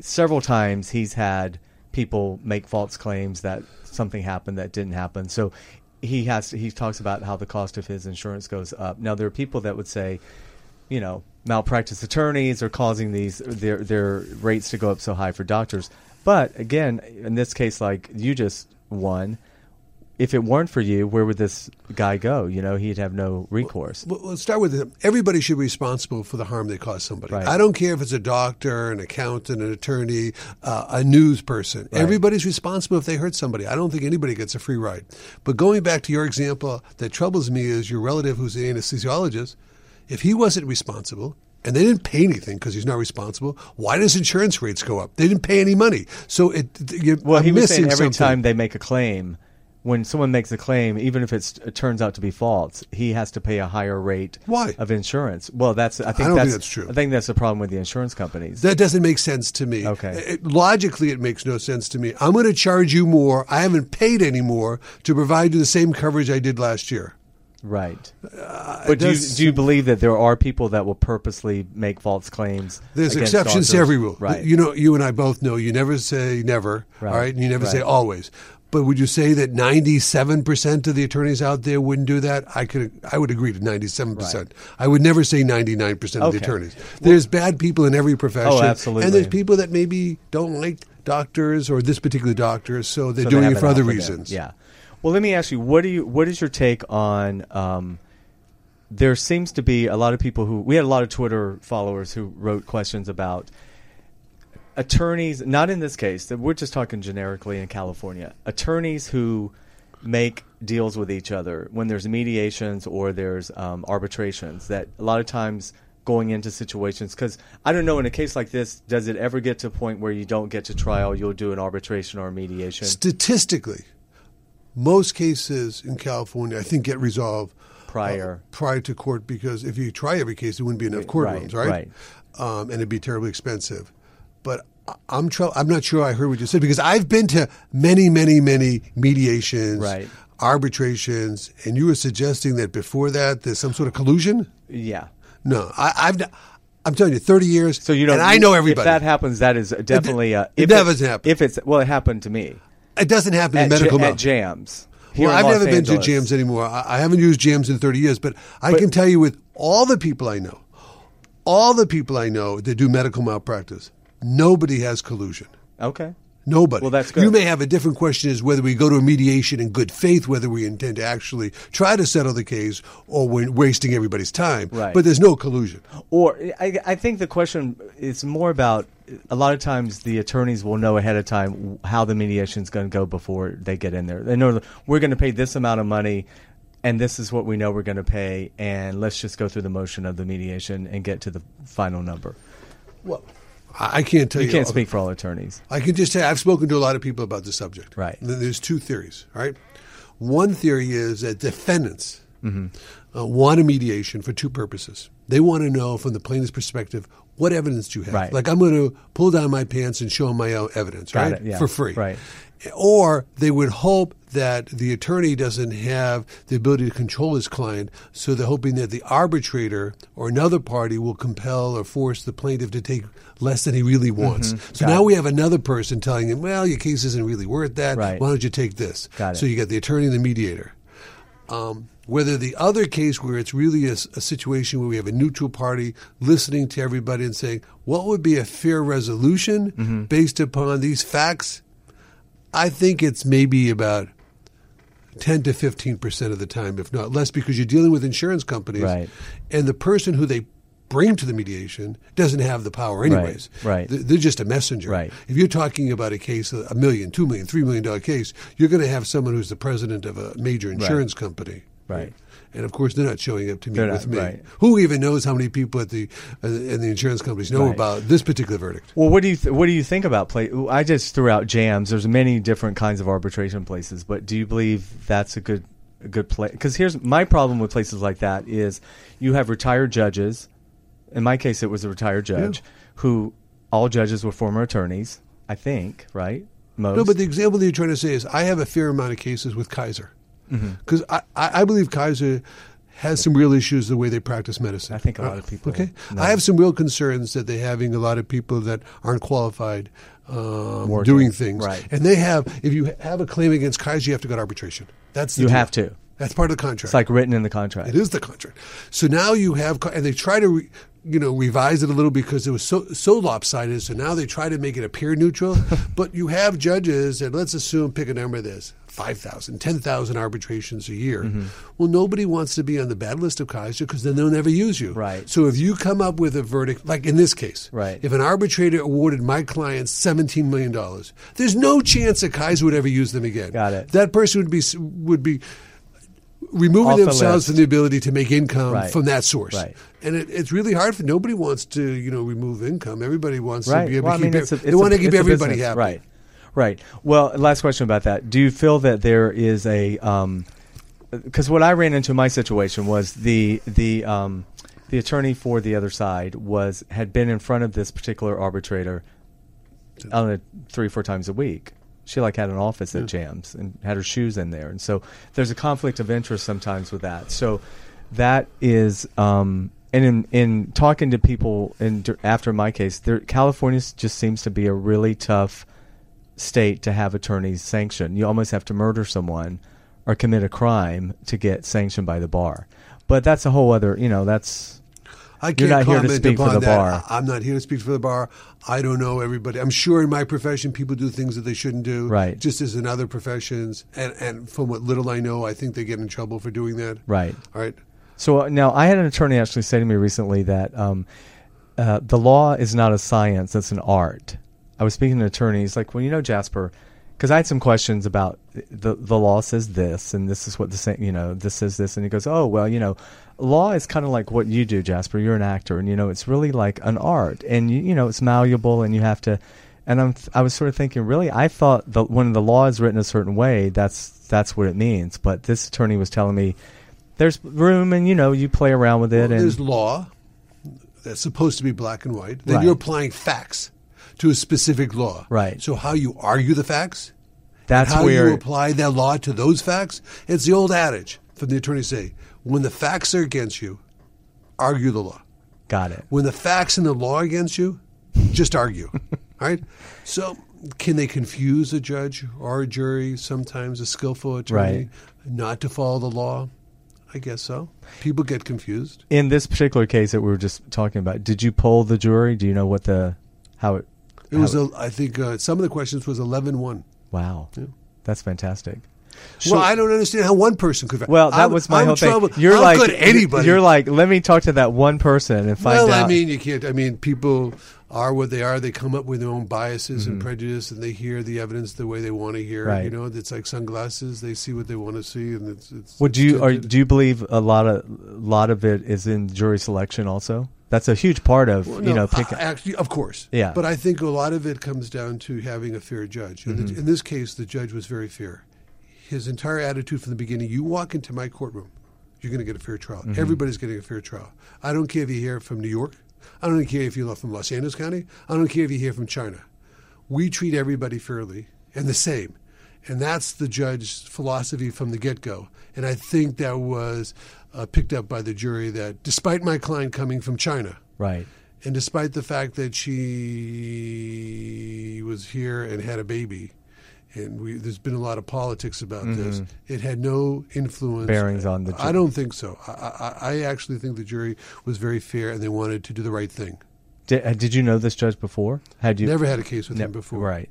Speaker 3: several times he's had people make false claims that something happened that didn't happen. So he has he talks about how the cost of his insurance goes up. Now there are people that would say, you know, malpractice attorneys are causing these their their rates to go up so high for doctors. But again, in this case, like you just won, if it weren't for you, where would this guy go? You know, he'd have no recourse.
Speaker 5: Well, let's start with it. Everybody should be responsible for the harm they cause somebody.
Speaker 3: Right.
Speaker 5: I don't care if it's a doctor, an accountant, an attorney, uh, a news person. Everybody's responsible if they hurt somebody. I don't think anybody gets a free ride. But going back to your example, that troubles me is your relative who's an anesthesiologist. If he wasn't responsible, and they didn't pay anything because he's not responsible. Why does insurance rates go up? They didn't pay any money, so it.
Speaker 3: Well,
Speaker 5: I'm
Speaker 3: he was
Speaker 5: missing
Speaker 3: saying every
Speaker 5: something.
Speaker 3: time they make a claim, when someone makes a claim, even if it's, it turns out to be false, he has to pay a higher rate
Speaker 5: Why?
Speaker 3: of insurance. Well, that's I think
Speaker 5: don't think
Speaker 3: that's,
Speaker 5: that's true.
Speaker 3: I think that's the problem with the insurance companies.
Speaker 5: That doesn't make sense to me.
Speaker 3: Okay.
Speaker 5: It- logically, it makes no sense to me. I'm going to charge you more. I haven't paid any more to provide you the same coverage I did last year.
Speaker 3: Right. Uh, but do you, do you believe that there are people that will purposely make false claims?
Speaker 5: There's exceptions to every rule.
Speaker 3: Right.
Speaker 5: You know, you and I both know you never say never,
Speaker 3: Right.
Speaker 5: all right? And you never say always. But would you say that 97% of the attorneys out there wouldn't do that? I could I would agree to 97%.
Speaker 3: Right.
Speaker 5: I would never say 99% of the attorneys. There's bad people in every profession.
Speaker 3: Oh, absolutely.
Speaker 5: And there's people that maybe don't like doctors or this particular doctor, so they're
Speaker 3: So
Speaker 5: doing
Speaker 3: have
Speaker 5: it for other reasons.
Speaker 3: Yeah. Well, let me ask you what do you what is your take on? Um, there seems to be a lot of people who we had a lot of Twitter followers who wrote questions about attorneys. Not in this case. that We're just talking generically in California. Attorneys who make deals with each other when there's mediations or there's um, arbitrations. That a lot of times going into situations because I don't know in a case like this, does it ever get to a point where you don't get to trial? You'll do an arbitration or a mediation.
Speaker 5: Statistically, most cases in California, I think, get resolved
Speaker 3: Prior.
Speaker 5: uh, prior to court because if you try every case, there wouldn't be enough courtrooms, right?
Speaker 3: right.
Speaker 5: Um, and it'd be terribly expensive. But I'm tr- I'm not sure I heard what you said because I've been to many, many, many mediations,
Speaker 3: Right.
Speaker 5: arbitrations, and you were suggesting that before that there's some sort of collusion.
Speaker 3: Yeah.
Speaker 5: No, I, I've. I'm telling you, 30 years.
Speaker 3: So you don't.
Speaker 5: and I know everybody.
Speaker 3: If that happens, that is definitely. Uh,
Speaker 5: it
Speaker 3: if
Speaker 5: doesn't happen.
Speaker 3: If it's well, it happened to me
Speaker 5: it doesn't happen in medical mal-
Speaker 3: at JAMS.
Speaker 5: Well, I've
Speaker 3: Los
Speaker 5: never been to
Speaker 3: Angeles.
Speaker 5: JAMS anymore. I, I haven't used JAMS in 30 years, but I
Speaker 3: But-
Speaker 5: can tell you with all the people I know, all the people I know that do medical malpractice, nobody has collusion.
Speaker 3: Okay.
Speaker 5: Nobody.
Speaker 3: Well, that's good.
Speaker 5: You may have a different question as whether we go to a mediation in good faith, whether we intend to actually try to settle the case, or we're wasting everybody's time.
Speaker 3: Right.
Speaker 5: But there's no collusion.
Speaker 3: Or I, I think the question is more about a lot of times the attorneys will know ahead of time how the mediation is going to go before they get in there. They know we're going to pay this amount of money, and this is what we know we're going to pay, and let's just go through the motion of the mediation and get to the final number.
Speaker 5: Well, I can't tell you.
Speaker 3: You can't
Speaker 5: all-
Speaker 3: speak for all attorneys.
Speaker 5: I can just say I've spoken to a lot of people about the subject.
Speaker 3: Right.
Speaker 5: There's two theories, right? One theory is that defendants
Speaker 3: Mm-hmm.
Speaker 5: uh, want a mediation for two purposes. They want to know from the plaintiff's perspective what evidence do you have.
Speaker 3: Right.
Speaker 5: Like I'm going to pull down my pants and show them my own evidence,
Speaker 3: Got
Speaker 5: right?
Speaker 3: it, yeah.
Speaker 5: For free.
Speaker 3: Right.
Speaker 5: Or they would hope that the attorney doesn't have the ability to control his client, so they're hoping that the arbitrator or another party will compel or force the plaintiff to take less than he really wants. So
Speaker 3: Mm-hmm. Got
Speaker 5: now
Speaker 3: it.
Speaker 5: we have another person telling him, well, your case isn't really worth that.
Speaker 3: Right.
Speaker 5: Why don't you take this?
Speaker 3: Got it.
Speaker 5: So you got the attorney and the mediator. Um, whether the other case where it's really a, a situation where we have a neutral party listening to everybody and saying, what would be a fair resolution
Speaker 3: Mm-hmm.
Speaker 5: based upon these facts? I think it's maybe about 10 to 15% of the time, if not less, because you're dealing with insurance companies.
Speaker 3: Right.
Speaker 5: And the person who they bring to the mediation doesn't have the power anyways.
Speaker 3: right.
Speaker 5: Th- They're just a messenger.
Speaker 3: Right.
Speaker 5: If you're talking about a case, of a million, two million, three million dollar case, you're going to have someone who's the president of a major insurance company.
Speaker 3: Right.
Speaker 5: And of course, they're not showing up to meet
Speaker 3: They're
Speaker 5: with
Speaker 3: not,
Speaker 5: me.
Speaker 3: right.
Speaker 5: Who even knows how many people at the uh, in the insurance companies know
Speaker 3: Right.
Speaker 5: about this particular verdict?
Speaker 3: Well, what do you th- what do you think about play? I just threw out JAMS. There's many different kinds of arbitration places, but do you believe that's a good a good place? Because here's my problem with places like that is you have retired judges. In my case, it was a retired judge who all judges were former attorneys. I think, right? Most.
Speaker 5: No, but the example that you're trying to say is I have a fair amount of cases with Kaiser. Because I, I, I believe Kaiser has some real issues the way they practice medicine.
Speaker 3: I think a lot of people
Speaker 5: Okay,
Speaker 3: know.
Speaker 5: I have some real concerns that they're having a lot of people that aren't qualified um, doing things,
Speaker 3: Right.
Speaker 5: And they have, if you have a claim against Kaiser, you have to go to arbitration. That's the
Speaker 3: You
Speaker 5: deal.
Speaker 3: have to.
Speaker 5: That's part of the contract.
Speaker 3: it's like written in the contract.
Speaker 5: It is the contract. So now you have, and they try to, re, you know, revise it a little because it was so so lopsided. So now they try to make it appear neutral. [laughs] but you have judges, and let's assume pick a number of this. 5,000, 10,000 arbitrations a year.
Speaker 3: Mm-hmm.
Speaker 5: Well, nobody wants to be on the bad list of Kaiser because then they'll never use you.
Speaker 3: Right.
Speaker 5: So if you come up with a verdict, like in this case,
Speaker 3: Right.
Speaker 5: if an arbitrator awarded my clients $17 million, there's no chance that Kaiser would ever use them again.
Speaker 3: Got it.
Speaker 5: That person would be would be removing
Speaker 3: Off
Speaker 5: themselves from the ability to make income
Speaker 3: Right.
Speaker 5: from that source.
Speaker 3: Right.
Speaker 5: And it, it's really hard for nobody wants to you know remove income. Everybody wants
Speaker 3: right.
Speaker 5: to be able
Speaker 3: well,
Speaker 5: to
Speaker 3: I mean,
Speaker 5: keep.
Speaker 3: it's a,
Speaker 5: it- they
Speaker 3: it's
Speaker 5: want
Speaker 3: a-
Speaker 5: to keep everybody happy.
Speaker 3: Right. Right. Well, last question about that. Do you feel that there is a because what I ran into in my situation was the the um, the attorney for the other side was had been in front of this particular arbitrator I don't know three four times a week. She like had an office at JAMS and had her shoes in there, and so there's a conflict of interest sometimes with that. So that is um, and in in talking to people in after my case, there California just seems to be a really tough state to have attorneys sanctioned. You almost have to murder someone or commit a crime to get sanctioned by the bar. But that's a whole other, you know, that's
Speaker 5: I
Speaker 3: You're
Speaker 5: can't
Speaker 3: not here to
Speaker 5: comment
Speaker 3: speak for
Speaker 5: upon
Speaker 3: the
Speaker 5: that.
Speaker 3: bar.
Speaker 5: I'm not here to speak for the bar. I don't know everybody. I'm sure in my profession people do things that they shouldn't do.
Speaker 3: Right.
Speaker 5: Just as in other professions. And and from what little I know, I think they get in trouble for doing that.
Speaker 3: right.
Speaker 5: All right.
Speaker 3: So uh, now I had an attorney actually say to me recently that um, uh, the law is not a science; it's an art. I was speaking to attorneys like, well, you know, Jasper, because I had some questions about the the law says this, and this is what the you know this says this, and he goes, oh well, you know, law is kind of like what you do, Jasper. You're an actor, and you know, it's really like an art, and you you know, it's malleable, and you have to. And I'm I was sort of thinking, really, I thought the, when the law is written a certain way, that's that's what it means. But this attorney was telling me there's room and you know you play around with it
Speaker 5: Well,
Speaker 3: and
Speaker 5: there's law that's supposed to be black and white. Then
Speaker 3: Right.
Speaker 5: you're applying facts to a specific law.
Speaker 3: Right.
Speaker 5: So how you argue the facts,
Speaker 3: that's
Speaker 5: how
Speaker 3: where
Speaker 5: you apply that law to those facts, it's the old adage from the attorney say, when the facts are against you, argue the law.
Speaker 3: got it
Speaker 5: When the facts and the law are against you, just argue. All [laughs] right? So can they confuse a judge or a jury, sometimes a skillful attorney,
Speaker 3: Right.
Speaker 5: not to follow the law? I guess so. People get confused.
Speaker 3: in this particular case that we were just talking about did you poll the jury do you know what the how it
Speaker 5: It
Speaker 3: how
Speaker 5: was, a, I think, uh, some of the questions was 11-1.
Speaker 3: wow that's fantastic
Speaker 5: well, I don't understand how one person could.
Speaker 3: well that
Speaker 5: I'm-
Speaker 3: was my
Speaker 5: I'm
Speaker 3: whole
Speaker 5: troubled.
Speaker 3: thing you're
Speaker 5: How
Speaker 3: like
Speaker 5: could anybody?
Speaker 3: you're like let me talk to that one person and find
Speaker 5: well,
Speaker 3: out
Speaker 5: I mean, you can't. I mean, people are what they are. They come up with their own biases and prejudice, and they hear the evidence the way they want to hear.
Speaker 3: Mm-hmm. Right.
Speaker 5: You know, it's like sunglasses. They see what they want to see, and it's. it's
Speaker 3: well do you are, do you believe a lot of lot of it is in jury selection also that's a huge part of
Speaker 5: Well,
Speaker 3: you know picking
Speaker 5: actually, of course.
Speaker 3: Yeah.
Speaker 5: But I think a lot of it comes down to having a fair judge.
Speaker 3: Mm-hmm.
Speaker 5: in this case, the judge was very fair. His entire attitude from the beginning: you walk into my courtroom, you're going to get a fair trial.
Speaker 3: Mm-hmm.
Speaker 5: Everybody's getting a fair trial. I don't care if you're here from New York. I don't care if you're from Los Angeles County. I don't care if you're here from China. We treat everybody fairly and the same. And that's the judge's philosophy from the get go. And I think that was uh, picked up by the jury that despite my client coming from China,
Speaker 3: right
Speaker 5: and despite the fact that she was here and had a baby, and we, there's been a lot of politics about this, it had no influence.
Speaker 3: Mm-hmm. Bearings on the
Speaker 5: I don't think so. I, I, I actually think the jury was very fair and they wanted to do the right thing.
Speaker 3: did, uh, did you know this judge before had you
Speaker 5: Never had a case with
Speaker 3: Ne-
Speaker 5: him before.
Speaker 3: right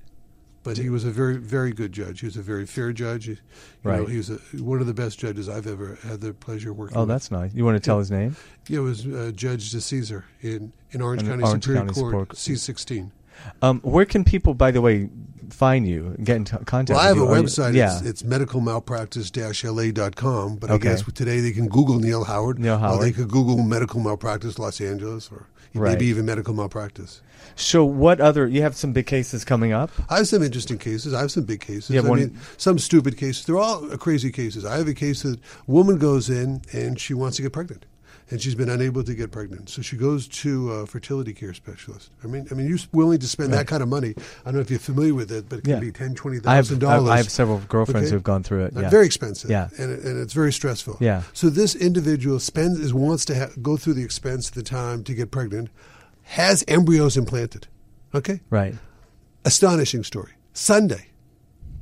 Speaker 5: but he was a very, very good judge. He was a very fair judge. You
Speaker 3: Right.
Speaker 5: Know, he was a, one of the best judges I've ever had the pleasure of working.
Speaker 3: Oh,
Speaker 5: with.
Speaker 3: that's nice. You want to tell his name?
Speaker 5: Yeah, it was uh, Judge DeCesar in in Orange
Speaker 3: In
Speaker 5: County
Speaker 3: Orange
Speaker 5: Superior
Speaker 3: County
Speaker 5: Court, C sixteen.
Speaker 3: Um, where can people, by the way, find you get in t- contact?
Speaker 5: Well, I have a
Speaker 3: you? Are you-
Speaker 5: website.
Speaker 3: yeah.
Speaker 5: It's, it's medicalmalpractice-la.com. But
Speaker 3: Okay.
Speaker 5: I guess today they can Google Neil Howard.
Speaker 3: Neil
Speaker 5: Or
Speaker 3: Howard.
Speaker 5: they could Google medical malpractice Los Angeles or
Speaker 3: Right.
Speaker 5: maybe even medical malpractice.
Speaker 3: so, what other? You have some big cases coming up.
Speaker 5: I have some interesting cases. I have some big cases.
Speaker 3: Have
Speaker 5: I
Speaker 3: one-
Speaker 5: mean, some stupid cases. They're all crazy cases. I have a case that a woman goes in and she wants to get pregnant, and she's been unable to get pregnant. So she goes to a fertility care specialist. I mean, I mean, you're willing to spend that kind of money. I don't know if you're familiar with it, but it can
Speaker 3: Yeah.
Speaker 5: be ten, twenty
Speaker 3: I have,
Speaker 5: thousand dollars.
Speaker 3: I have several girlfriends
Speaker 5: Okay.
Speaker 3: who've gone through it. Yeah.
Speaker 5: Very expensive.
Speaker 3: Yeah.
Speaker 5: And, it- and it's very stressful.
Speaker 3: Yeah.
Speaker 5: So this individual spends is wants to ha- go through the expense the time to get pregnant, has embryos implanted. Okay.
Speaker 3: Right.
Speaker 5: Astonishing story. Sunday.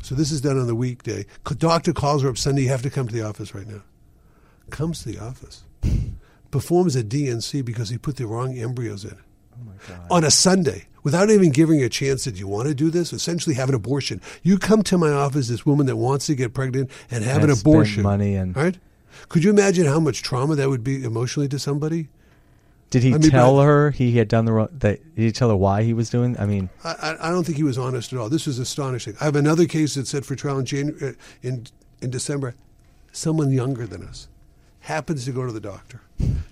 Speaker 5: So this is done on the weekday. Doctor calls her up Sunday. You have to come to the office right now. Comes to the office. Performs a D&C because he put the wrong embryos in. On a Sunday, without even giving a chance, did you want to do this? Essentially, have an abortion. You come to my office, this woman that wants to get pregnant and have
Speaker 3: And
Speaker 5: an abortion.
Speaker 3: money and-
Speaker 5: right? Could you imagine how much trauma that would be emotionally to somebody?
Speaker 3: Did he
Speaker 5: I mean,
Speaker 3: tell her he had done the wrong? That did he tell her why he was doing? I mean,
Speaker 5: I, I- don't think he was honest at all. This was astonishing. I have another case that's set for trial in, Janu- uh, in, in December. Someone younger than us happens to go to the doctor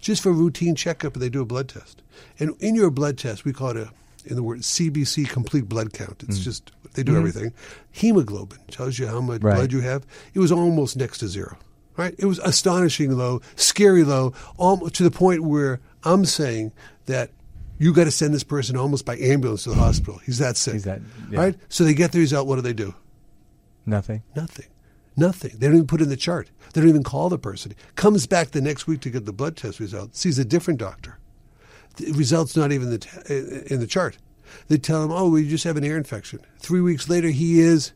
Speaker 5: just for a routine checkup, and they do a blood test. And in your blood test, we call it a, in the word CBC, complete blood count. It's mm. just they do mm-hmm. everything. Hemoglobin tells you how much
Speaker 3: Right.
Speaker 5: blood you have. It was almost next to zero. Right? It was astonishing low, scary low, almost to the point where I'm saying that you got to send this person almost by ambulance to the hospital. He's that sick.
Speaker 3: He's that- yeah.
Speaker 5: Right? So they get the result. What do they do?
Speaker 3: nothing.
Speaker 5: Nothing. Nothing. They don't even put it in the chart. They don't even call the person. Comes back the next week to get the blood test result. Sees a different doctor. The result's not even the t- in the chart. They tell him, "Oh, we just have an ear infection." Three weeks later, he is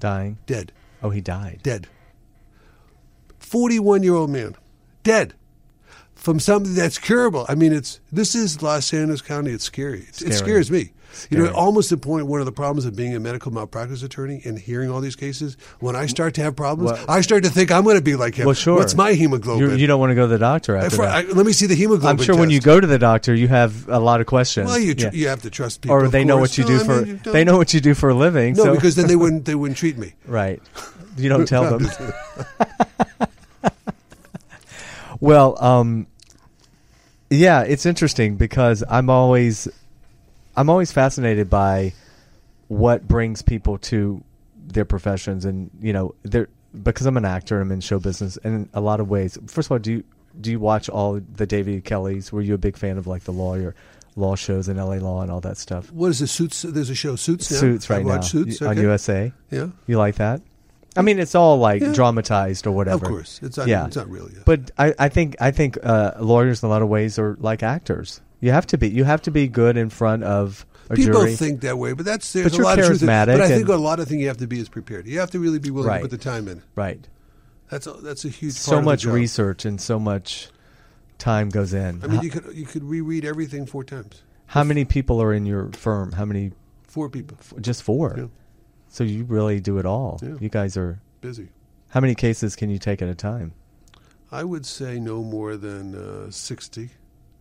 Speaker 3: Dying.
Speaker 5: dead.
Speaker 3: Oh, he died.
Speaker 5: Dead. Forty-one-year-old man, dead from something that's curable. I mean, it's this is Los Angeles County. It's scary. It, it scares me. You know, almost the point. One of the problems of being a medical malpractice attorney and hearing all these cases, when I start to have problems,
Speaker 3: Well-
Speaker 5: I start to think I'm going to be like him.
Speaker 3: Well, sure.
Speaker 5: What's my hemoglobin?
Speaker 3: You, you don't want to go to the doctor after
Speaker 5: If I-
Speaker 3: that.
Speaker 5: let me see the hemoglobin.
Speaker 3: I'm sure when you go to the doctor, you have a lot of questions.
Speaker 5: well, you tr-
Speaker 3: Yeah.
Speaker 5: you have to trust people,
Speaker 3: or they know
Speaker 5: course.
Speaker 3: what you
Speaker 5: No,
Speaker 3: do
Speaker 5: I
Speaker 3: for.
Speaker 5: mean,
Speaker 3: they know what you do for a living.
Speaker 5: No,
Speaker 3: so,
Speaker 5: because then they [laughs] wouldn't they wouldn't treat me.
Speaker 3: right. You don't tell [laughs] them. [laughs] well, um, yeah, it's interesting because I'm always, I'm always fascinated by what brings people to their professions, and you know, because I'm an actor, I'm in show business, and in a lot of ways. First of all, do you do you watch all the David Kelleys? Were you a big fan of like the lawyer? Law shows in LA Law and all that stuff.
Speaker 5: What is the Suits? There's a show Suits now.
Speaker 3: Suits right now
Speaker 5: Suits
Speaker 3: on. USA.
Speaker 5: Yeah.
Speaker 3: You like that? I mean, it's all like
Speaker 5: Yeah.
Speaker 3: dramatized or whatever.
Speaker 5: Of course, it's not.
Speaker 3: Yeah.
Speaker 5: It's not real.
Speaker 3: But I, I think I think uh, lawyers in a lot of ways are like actors. You have to be. You have to be good in front of a
Speaker 5: People
Speaker 3: jury.
Speaker 5: think that way, but that's there's
Speaker 3: But
Speaker 5: a lot of truth. in- But I think a lot of things you have to be is prepared. You have to really be willing
Speaker 3: Right.
Speaker 5: to put the time in.
Speaker 3: right.
Speaker 5: That's a, that's a huge.
Speaker 3: So much
Speaker 5: of the job.
Speaker 3: research and so much time goes in.
Speaker 5: I mean, you could you could reread everything four times.
Speaker 3: how many people are in your firm? How many?
Speaker 5: Four people
Speaker 3: Just four.
Speaker 5: Yeah.
Speaker 3: So you really do it all.
Speaker 5: Yeah.
Speaker 3: You guys are.
Speaker 5: busy.
Speaker 3: How many cases can you take at a time?
Speaker 5: I would say no more than uh, sixty.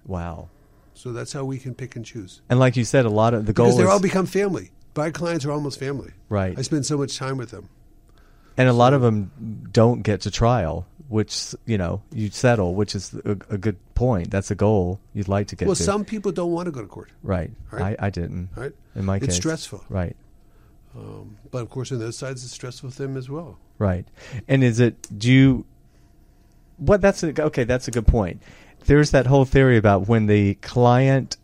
Speaker 3: Wow.
Speaker 5: So that's how we can pick and choose.
Speaker 3: And like you said, a lot of the goal
Speaker 5: Because they
Speaker 3: is
Speaker 5: all become family. My clients are almost family.
Speaker 3: Right.
Speaker 5: I spend so much time with them.
Speaker 3: and a lot of them don't get to trial, which you know you settle, which is a, a good point. That's a goal you'd like to get to.
Speaker 5: well,
Speaker 3: to.
Speaker 5: some people don't want to go to court,
Speaker 3: right.
Speaker 5: Right.
Speaker 3: I, I didn't.
Speaker 5: right?
Speaker 3: In my
Speaker 5: it's
Speaker 3: case, it's
Speaker 5: stressful.
Speaker 3: Right.
Speaker 5: Um, but of course, on the other side, it's stressful for them as well.
Speaker 3: Right. And is it? Do you? What? That's a, okay. That's a good point. There's that whole theory about when the client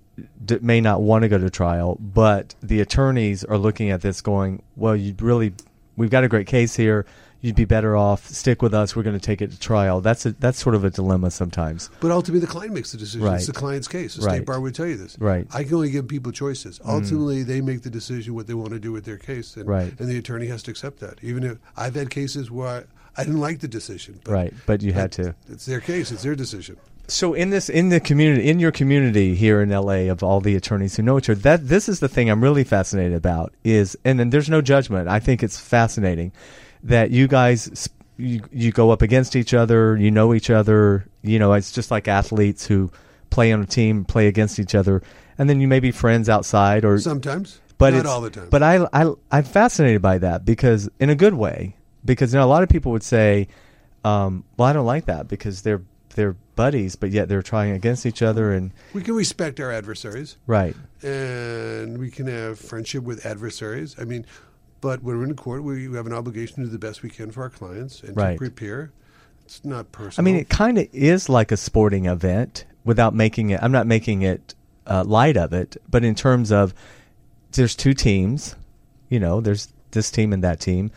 Speaker 3: d- may not want to go to trial, but the attorneys are looking at this, going, "Well, you'd really, we've got a great case here. You'd be better off stick with us. We're going to take it to trial." That's a that's sort of a dilemma sometimes.
Speaker 5: But ultimately, the client makes the decision.
Speaker 3: Right.
Speaker 5: It's the client's case. The
Speaker 3: Right.
Speaker 5: State Bar would tell you this.
Speaker 3: Right.
Speaker 5: I can only give people choices. Mm. Ultimately, they make the decision what they want to do with their case, and,
Speaker 3: Right.
Speaker 5: and the attorney has to accept that. Even if I've had cases where I, I didn't like the decision, but
Speaker 3: Right. But you had to.
Speaker 5: It's their case. It's their decision.
Speaker 3: So in this in the community in your community here in LA of all the attorneys who know each other, that this is the thing I'm really fascinated about is and then there's no judgment. I think it's fascinating that you guys you, you go up against each other, you know each other, you know, it's just like athletes who play on a team, play against each other, and then you may be friends outside or
Speaker 5: Sometimes,
Speaker 3: but
Speaker 5: not all the time.
Speaker 3: But I, I, I'm fascinated by that because in a good way, because you know a lot of people would say, um, "Well, I don't like that because they're they're buddies, but yet they're trying against each other." And
Speaker 5: we can respect our adversaries.
Speaker 3: right,
Speaker 5: and we can have friendship with adversaries. I mean, but when we're in court, we have an obligation to do the best we can for our clients and
Speaker 3: Right.
Speaker 5: to prepare. It's not personal.
Speaker 3: I mean, it kind of is like a sporting event without making it. I'm not making it uh, light of it, but in terms of there's two teams, you know, there's this team and that team,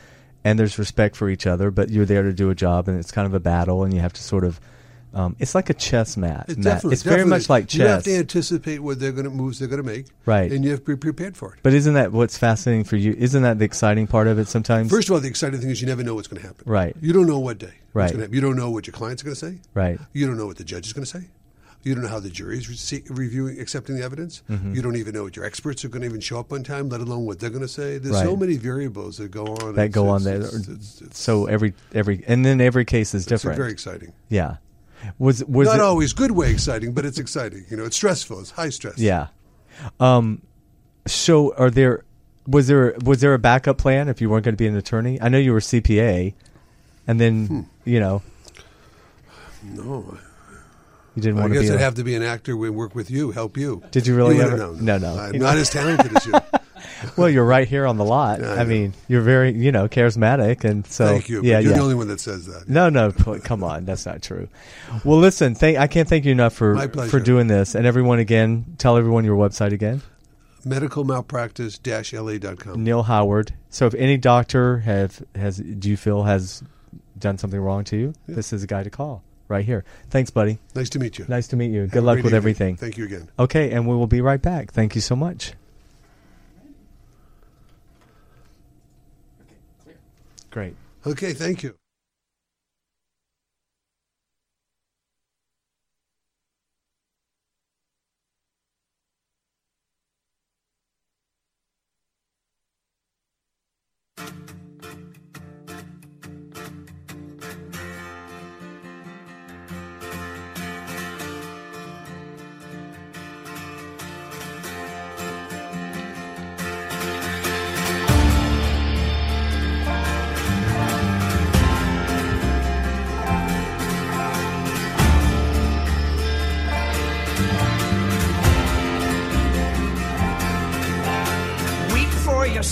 Speaker 3: and there's respect for each other. But you're there to do a job, and it's kind of a battle, and you have to sort of. Um, it's like a chess mat.
Speaker 5: It
Speaker 3: mat.
Speaker 5: definitely,
Speaker 3: it's very much like chess.
Speaker 5: You have to anticipate what they're going to moves they're going to make,
Speaker 3: Right.
Speaker 5: And you have to be prepared for it.
Speaker 3: But isn't that what's fascinating for you? Isn't that the exciting part of it sometimes?
Speaker 5: First of all, the exciting thing is you never know what's going to happen.
Speaker 3: Right.
Speaker 5: You don't know what day.
Speaker 3: Right.
Speaker 5: You don't know what your client's are going to say.
Speaker 3: Right.
Speaker 5: You don't know what the judge is going to say. You don't know how the jury is rece- reviewing, accepting the evidence.
Speaker 3: Mm-hmm.
Speaker 5: You don't even know what your experts are going to even show up on time, let alone what they're going to say. There's so many variables that go on.
Speaker 3: that
Speaker 5: It's-
Speaker 3: go on
Speaker 5: it's-
Speaker 3: there.
Speaker 5: it's- it's- it's-
Speaker 3: so every every and then every case is
Speaker 5: it's
Speaker 3: different.
Speaker 5: very exciting.
Speaker 3: yeah. Was was
Speaker 5: Not
Speaker 3: it,
Speaker 5: always good way exciting, but it's exciting. You know, it's stressful. It's high stress.
Speaker 3: Yeah. Um. So, are there was there was there a backup plan if you weren't going to be an attorney? I know you were CPA, and then
Speaker 5: Hmm.
Speaker 3: you know
Speaker 5: No,
Speaker 3: you didn't
Speaker 5: I
Speaker 3: want to
Speaker 5: guess
Speaker 3: be.
Speaker 5: I'd
Speaker 3: a-
Speaker 5: have to be an actor and work with you, help you.
Speaker 3: Did you really
Speaker 5: You
Speaker 3: ever-
Speaker 5: wouldn't
Speaker 3: no, no.
Speaker 5: I'm not as talented as you. [laughs]
Speaker 3: well, you're right here on the lot.
Speaker 5: Yeah, I
Speaker 3: I, mean, you're very you know charismatic, and so
Speaker 5: Thank you.
Speaker 3: Yeah,
Speaker 5: you're
Speaker 3: yeah.
Speaker 5: the only one that says that.
Speaker 3: No, no, come on, that's not true. Well, listen, thank, I can't thank you enough for for doing this, and everyone again, tell everyone your website again,
Speaker 5: Medicalmalpractice-la.com.
Speaker 3: Neil Howard. So, if any doctor have has do you feel has done something wrong to you, this is a guy to call right here. Thanks, buddy.
Speaker 5: Nice to meet you.
Speaker 3: Nice to meet you.
Speaker 5: Have
Speaker 3: Good luck with
Speaker 5: evening.
Speaker 3: everything.
Speaker 5: Thank you again.
Speaker 3: Okay, and we will be right back. Thank you so much. Great.
Speaker 5: Okay, thank you.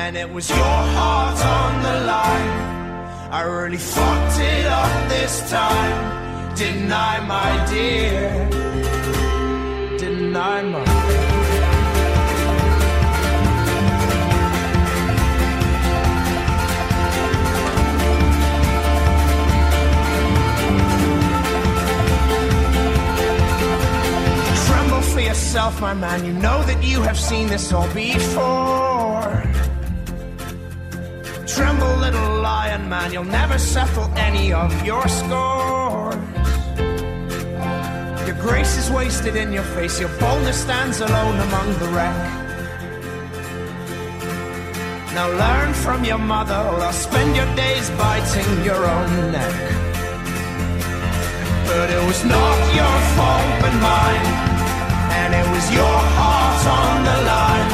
Speaker 6: And it was your heart on the line. I really fucked it up this time. Didn't I, my dear? Didn't I, my yourself, my man. You know that you have seen this all before. Tremble, little lion man. You'll never settle any of your scores. Your grace is wasted in your face. Your boldness stands alone among the wreck. Now learn from your mother, or I'll spend your days biting your own neck. But it was not your fault but mine. And it was your heart on the line.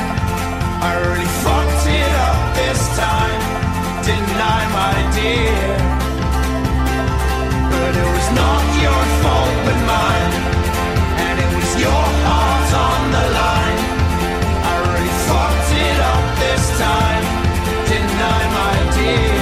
Speaker 6: I really fucked it up this time. Didn't my dear? But it was not your fault but mine. And it was your heart on the line. I really fucked it up this time. I, my dear?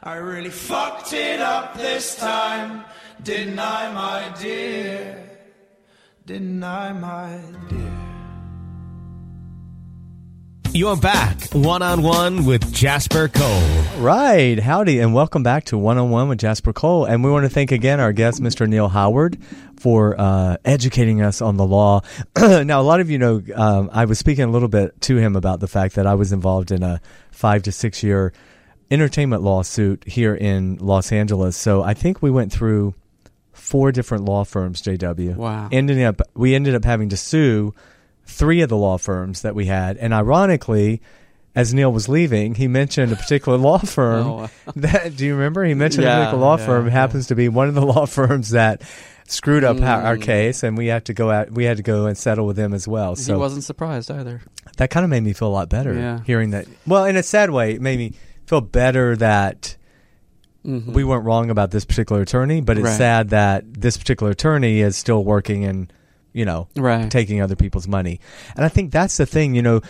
Speaker 6: I really fucked it up this time, didn't I, my dear? Didn't I, my dear?
Speaker 2: You're back one on one with Jasper Cole.
Speaker 3: Right. Howdy, and welcome back to One on One with Jasper Cole. And we want to thank again our guest, Mr. Neil Howard, for uh, educating us on the law. [clears throat] now, a lot of you know, um, I was speaking a little bit to him about the fact that I was involved in a five to six year entertainment lawsuit here in Los Angeles. So I think we went through four different law firms, JW.
Speaker 4: Wow.
Speaker 3: Ending up, we ended up having to sue three of the law firms that we had. And ironically, as Neil was leaving, he mentioned a particular law [laughs] firm.
Speaker 4: Oh, wow. [laughs]
Speaker 3: that do you remember? He mentioned a particular law
Speaker 4: yeah,
Speaker 3: firm
Speaker 4: yeah.
Speaker 3: happens to be one of the [laughs] law firms that screwed up our,
Speaker 4: Mm.
Speaker 3: our case, and we had to go out. We had to go and settle with them as well. So he
Speaker 4: wasn't surprised either.
Speaker 3: that kind of made me feel a lot better
Speaker 4: Yeah.
Speaker 3: hearing that. Well, in a sad way, it made me feel better that
Speaker 4: Mhm.
Speaker 3: we weren't wrong about this particular attorney, but it's
Speaker 4: Right.
Speaker 3: sad that this particular attorney is still working and, you know,
Speaker 4: Right.
Speaker 3: taking other people's money. And I think that's the thing, you know,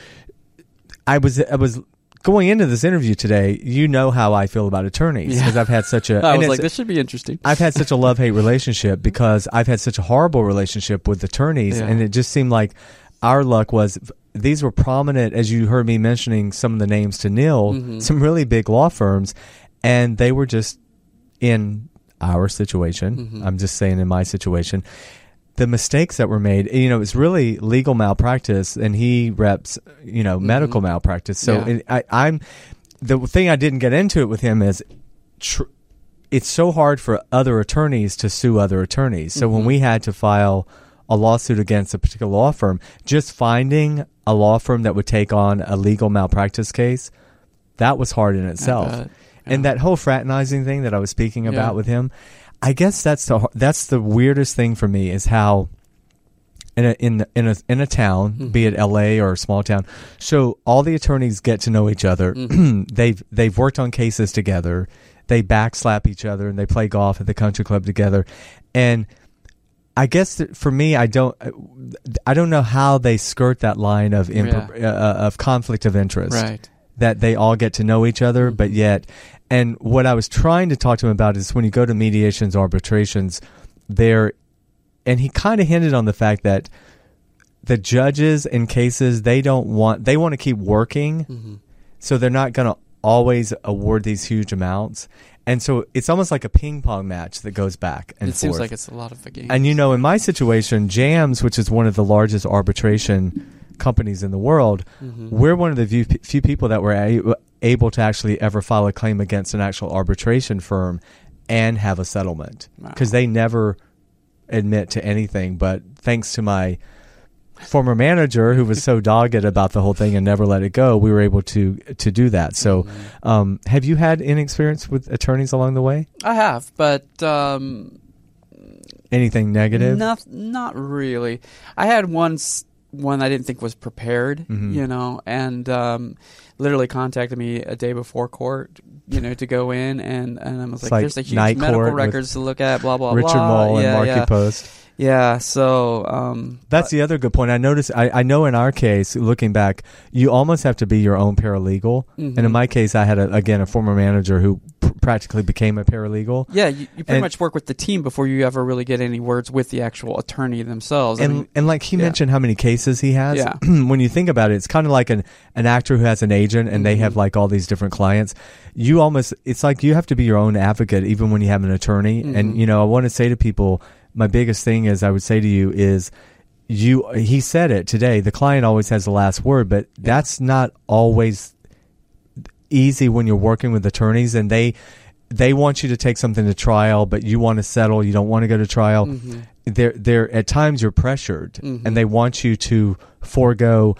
Speaker 3: I was I was going into this interview today, you know how I feel about attorneys
Speaker 4: Yeah.
Speaker 3: because I've had such a [laughs]
Speaker 4: I was like, this should be interesting.
Speaker 3: I've had such a love hate [laughs] relationship because I've had such a horrible relationship with attorneys,
Speaker 4: Yeah.
Speaker 3: and it just seemed like our luck was these were prominent, as you heard me mentioning some of the names to Neil,
Speaker 4: Mhm.
Speaker 3: some really big law firms, and they were just in our situation.
Speaker 4: Mhm.
Speaker 3: I'm just saying, in my situation. The mistakes that were made, you know, it's really legal malpractice, and he reps, you know, medical malpractice. So
Speaker 4: Mm-hmm. Yeah.
Speaker 3: it, I, I'm the thing I didn't get into it with him is tr- it's so hard for other attorneys to sue other attorneys. So when
Speaker 4: Mhm.
Speaker 3: we had to file a lawsuit against a particular law firm, just finding a law firm that would take on a legal malpractice case, that was hard in itself.
Speaker 4: bet.
Speaker 3: And that whole fraternizing thing that I was speaking
Speaker 4: Yeah.
Speaker 3: about with him, I guess that's the that's the weirdest thing for me is how in a in in a in a town,
Speaker 4: Mm-hmm.
Speaker 3: be it L.A. or a small town, so all the attorneys get to know each other.
Speaker 4: Mm-hmm. [clears throat]
Speaker 3: they've they've worked on cases together. They backslap each other and they play golf at the country club together. And I guess for me, I don't I don't know how they skirt that line of imp-
Speaker 4: Yeah.
Speaker 3: uh, of conflict of interest.
Speaker 4: Right. Mm-hmm.
Speaker 3: That they all get to know each other, but yet, and what I was trying to talk to him about is when you go to mediations, arbitrations, there, and he kind of hinted on the fact that the judges in cases they don't want they want to keep working,
Speaker 4: Mm-hmm.
Speaker 3: so they're not going to always award these huge amounts, and so it's almost like a ping pong match that goes back and
Speaker 4: it
Speaker 3: forth.
Speaker 4: seems like it's a lot of a game.
Speaker 3: And you know, in my situation, JAMS, which is one of the largest arbitration companies in the world,
Speaker 4: Mhm.
Speaker 3: we're one of the few, few people that were a, able to actually ever file a claim against an actual arbitration firm and have a settlement because they never admit to anything. But thanks to my former manager who was so dogged about the whole thing and never let it go, we were able to to do that. So,
Speaker 4: Mm-hmm.
Speaker 3: um, have you had any experience with attorneys along the way?
Speaker 4: I have, but um,
Speaker 3: Anything negative?
Speaker 4: Not, not really. I had one one I didn't think was prepared,
Speaker 3: Mhm.
Speaker 4: you know, and um, literally contacted me a day before court, you know, to go in, and and I was
Speaker 3: It's
Speaker 4: like,
Speaker 3: like
Speaker 4: "There's a huge medical records to look at, blah blah
Speaker 3: Richard
Speaker 4: blah."
Speaker 3: Richard Mole and
Speaker 4: yeah,
Speaker 3: Marky
Speaker 4: yeah.
Speaker 3: Post.
Speaker 4: Yeah, so um,
Speaker 3: That's the other good point. I noticed. I, I know in our case, looking back, you almost have to be your own paralegal. And in
Speaker 4: Mhm.
Speaker 3: my case, I had a, again a former manager who pr- practically became a paralegal.
Speaker 4: yeah, you, you pretty
Speaker 3: And-
Speaker 4: much work with the team before you ever really get any words with the actual attorney themselves. I
Speaker 3: And
Speaker 4: mean,
Speaker 3: and like he
Speaker 4: yeah.
Speaker 3: mentioned how many cases he has.
Speaker 4: Yeah. [clears throat]
Speaker 3: when you think about it, it's kind of like an an actor who has an agent and they
Speaker 4: Mm-hmm.
Speaker 3: have like all these different clients. You almost it's like you have to be your own advocate even when you have an attorney.
Speaker 4: Mhm.
Speaker 3: And you know, I want to say to people, my biggest thing is I would say to you is you he said it today the client always has the last word but that's not always easy when you're working with attorneys and they they want you to take something to trial but you want to settle you don't want to go to trial
Speaker 4: Mhm.
Speaker 3: they're they're at times you're pressured
Speaker 4: Mhm.
Speaker 3: and they want you to forego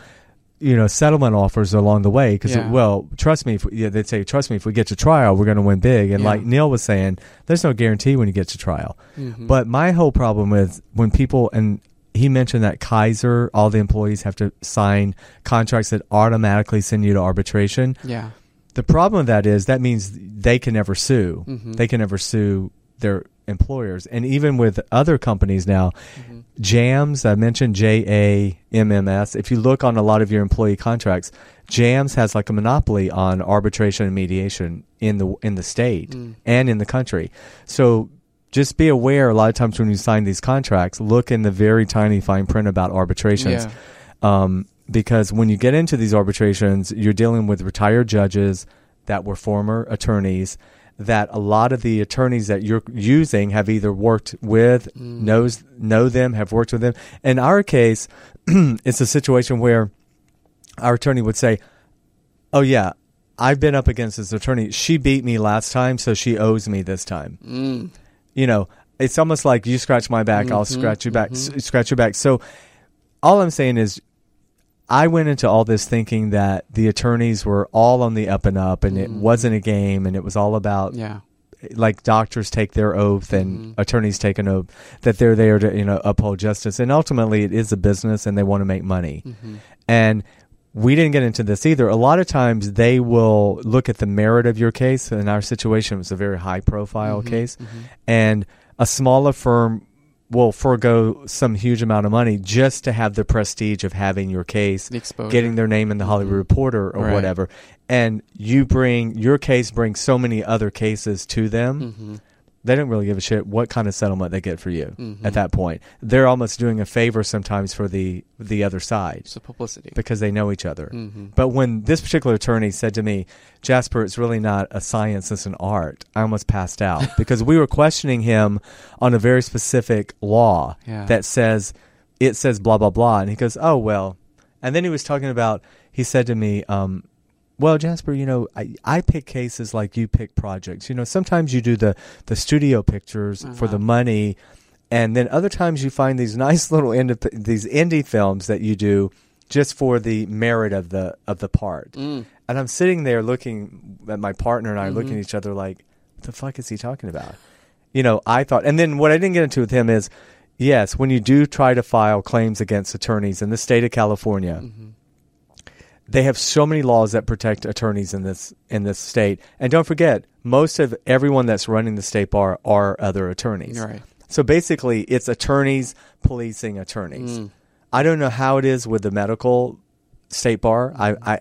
Speaker 3: you know settlement offers along the way because
Speaker 4: Yeah.
Speaker 3: well trust me if, yeah, they'd say trust me if we get to trial we're going to win big and
Speaker 4: Yeah.
Speaker 3: like neil was saying there's no guarantee when you get to trial
Speaker 4: Mhm.
Speaker 3: but my whole problem with when people and he mentioned that Kaiser, all the employees have to sign contracts that automatically send you to arbitration.
Speaker 4: Yeah.
Speaker 3: The problem with that is that means they can never sue.
Speaker 4: Mhm.
Speaker 3: They can never sue their employers. And even with other companies now,
Speaker 4: Mm-hmm.
Speaker 3: JAMS, I mentioned J A M M S. If you look on a lot of your employee contracts, JAMS has like a monopoly on arbitration and mediation in the in the state
Speaker 4: Mm.
Speaker 3: and in the country. So just be aware a lot of times when you sign these contracts, look in the very tiny fine print about arbitrations.
Speaker 4: Yeah.
Speaker 3: Um, because when you get into these arbitrations, you're dealing with retired judges that were former attorneys. That a lot of the attorneys that you're using have either worked with, knows know them, have worked with them. In our case, [clears throat] it's a situation where our attorney would say, "Oh yeah, I've been up against this attorney. She beat me last time, so she owes me this time."
Speaker 4: Mm.
Speaker 3: You know, it's almost like you scratch my back, I'll
Speaker 4: Mhm,
Speaker 3: scratch your back,
Speaker 4: mhm.
Speaker 3: s- scratch your back. So, all I'm saying is, I went into all this thinking that the attorneys were all on the up and up, and it
Speaker 4: Mm.
Speaker 3: wasn't a game, and it was all about
Speaker 4: Yeah.
Speaker 3: like doctors take their oath and
Speaker 4: Mhm.
Speaker 3: attorneys take an oath that they're there to you know uphold justice and ultimately it is a business and they want to make money
Speaker 4: Mhm.
Speaker 3: and we didn't get into this either a lot of times they will look at the merit of your case in our situation it was a very high profile
Speaker 4: Mhm,
Speaker 3: case
Speaker 4: mhm.
Speaker 3: and a smaller firm will forego some huge amount of money just to have the prestige of having your case
Speaker 4: The
Speaker 3: getting their name in the Hollywood Reporter or
Speaker 4: Right.
Speaker 3: whatever. And you bring your case brings so many other cases to them.
Speaker 4: Mhm.
Speaker 3: They don't really give a shit what kind of settlement they get for you
Speaker 4: Mhm.
Speaker 3: at that point. They're almost doing a favor sometimes for the the other side
Speaker 4: a publicity.
Speaker 3: because they know each other.
Speaker 4: Mhm.
Speaker 3: But when this particular attorney said to me, Jasper, it's really not a science, it's an art, I almost passed out [laughs] because we were questioning him on a very specific law
Speaker 4: Yeah.
Speaker 3: that says, it says blah, blah, blah. And he goes, oh, well. And then he was talking about, he said to me, um, well, Jasper, you know, I, I pick cases like you pick projects. You know, sometimes you do the, the studio pictures for the
Speaker 4: Uh-huh.
Speaker 3: money, and then other times you find these [laughs] nice little indep- these indie films that you do just for the merit of the of the part.
Speaker 4: Mm.
Speaker 3: And I'm sitting there looking at my partner and I are looking at each other like, what the fuck is he talking about? You know, I thought, and then what I didn't get into with him is, yes, when you do try to file claims against attorneys in the state of California,
Speaker 4: Mhm.
Speaker 3: They have so many laws that protect attorneys in this in this state. And don't forget, most of everyone that's running the state bar are other attorneys.
Speaker 4: Right.
Speaker 3: So basically, it's attorneys policing attorneys.
Speaker 4: Mm.
Speaker 3: I don't know how it is with the medical state bar. I, I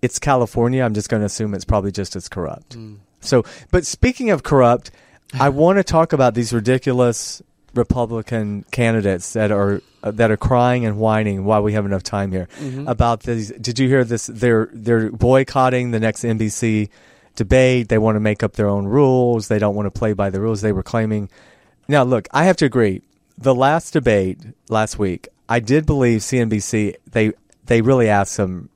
Speaker 3: it's California. I'm just going to assume it's probably just as corrupt.
Speaker 4: Mm.
Speaker 3: So, but speaking of corrupt, I [laughs] want to talk about these ridiculous Republican candidates that are that are crying and whining while we have enough time here
Speaker 4: Mhm.
Speaker 3: about these. Did you hear this? They're they're boycotting the next NBC debate. They want to make up their own rules. They don't want to play by the rules. They were claiming. Now, look, I have to agree. The last debate last week, I did believe CNBC. They they really asked some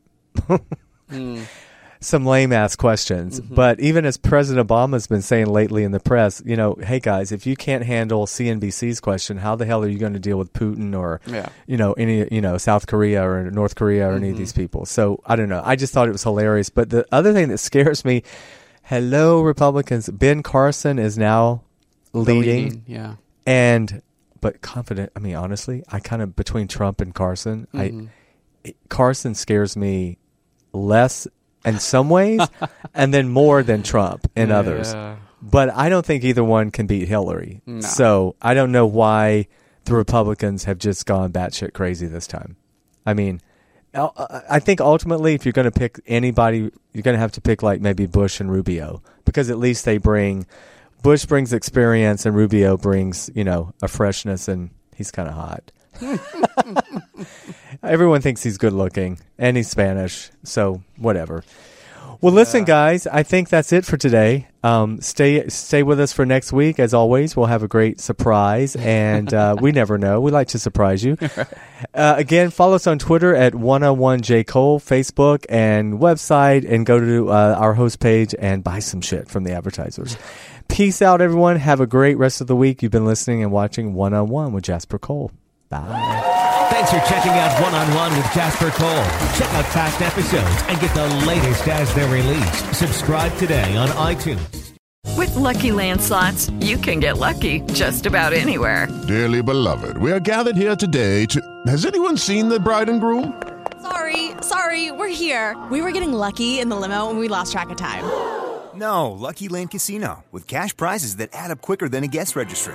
Speaker 4: Mm. [laughs]
Speaker 3: some lame ass questions.
Speaker 4: Mhm.
Speaker 3: But even as President Obama's been saying lately in the press, you know, hey guys, if you can't handle CNBC's question, how the hell are you going to deal with Putin or
Speaker 4: Yeah.
Speaker 3: you know any you know South Korea or North Korea or any of
Speaker 4: Mhm.
Speaker 3: these people? So I don't know. I just thought it was hilarious. But the other thing that scares me, hello Republicans, Ben Carson is now
Speaker 4: The
Speaker 3: leading
Speaker 4: Yeah.
Speaker 3: and but confident. I mean, honestly, I kind of between Trump and Carson,
Speaker 4: Mhm.
Speaker 3: I Carson scares me less in some ways, [laughs] and then more than Trump in others.
Speaker 4: Yeah.
Speaker 3: But I don't think either one can beat Hillary.
Speaker 4: No.
Speaker 3: So I don't know why the Republicans have just gone batshit crazy this time. I mean, I I think ultimately, if you're going to pick anybody, you're going to have to pick like maybe Bush and Rubio because at least they bring Bush brings experience and Rubio brings you know a freshness and he's kind of hot. [laughs] [laughs] Everyone thinks he's good looking and he's Spanish, so whatever. Well, listen, guys. I think that's it for today. Um, stay stay with us for next week. As always, we'll have a great surprise, and uh, we [laughs] never know. We like to surprise you. [laughs] Uh, again, follow us on Twitter at 101J Cole, Facebook, and website, and go to uh, our host page and buy some shit from the advertisers. [laughs] Peace out, everyone. Have a great rest of the week. You've been listening and watching One on One with Jasper Cole. Bye.
Speaker 2: Thanks for checking out One on One with Jasper Cole. Check out past episodes and get the latest as they're released. Subscribe today on iTunes.
Speaker 7: With With Lucky Land slots, you can get lucky just about anywhere.
Speaker 8: Dearly beloved, we are gathered here today to. Has anyone seen the bride and groom?
Speaker 9: Sorry, sorry, we're here. We were getting lucky in the limo and we lost track of time.
Speaker 10: No, Lucky Land Casino, with cash prizes that add up quicker than a guest registry.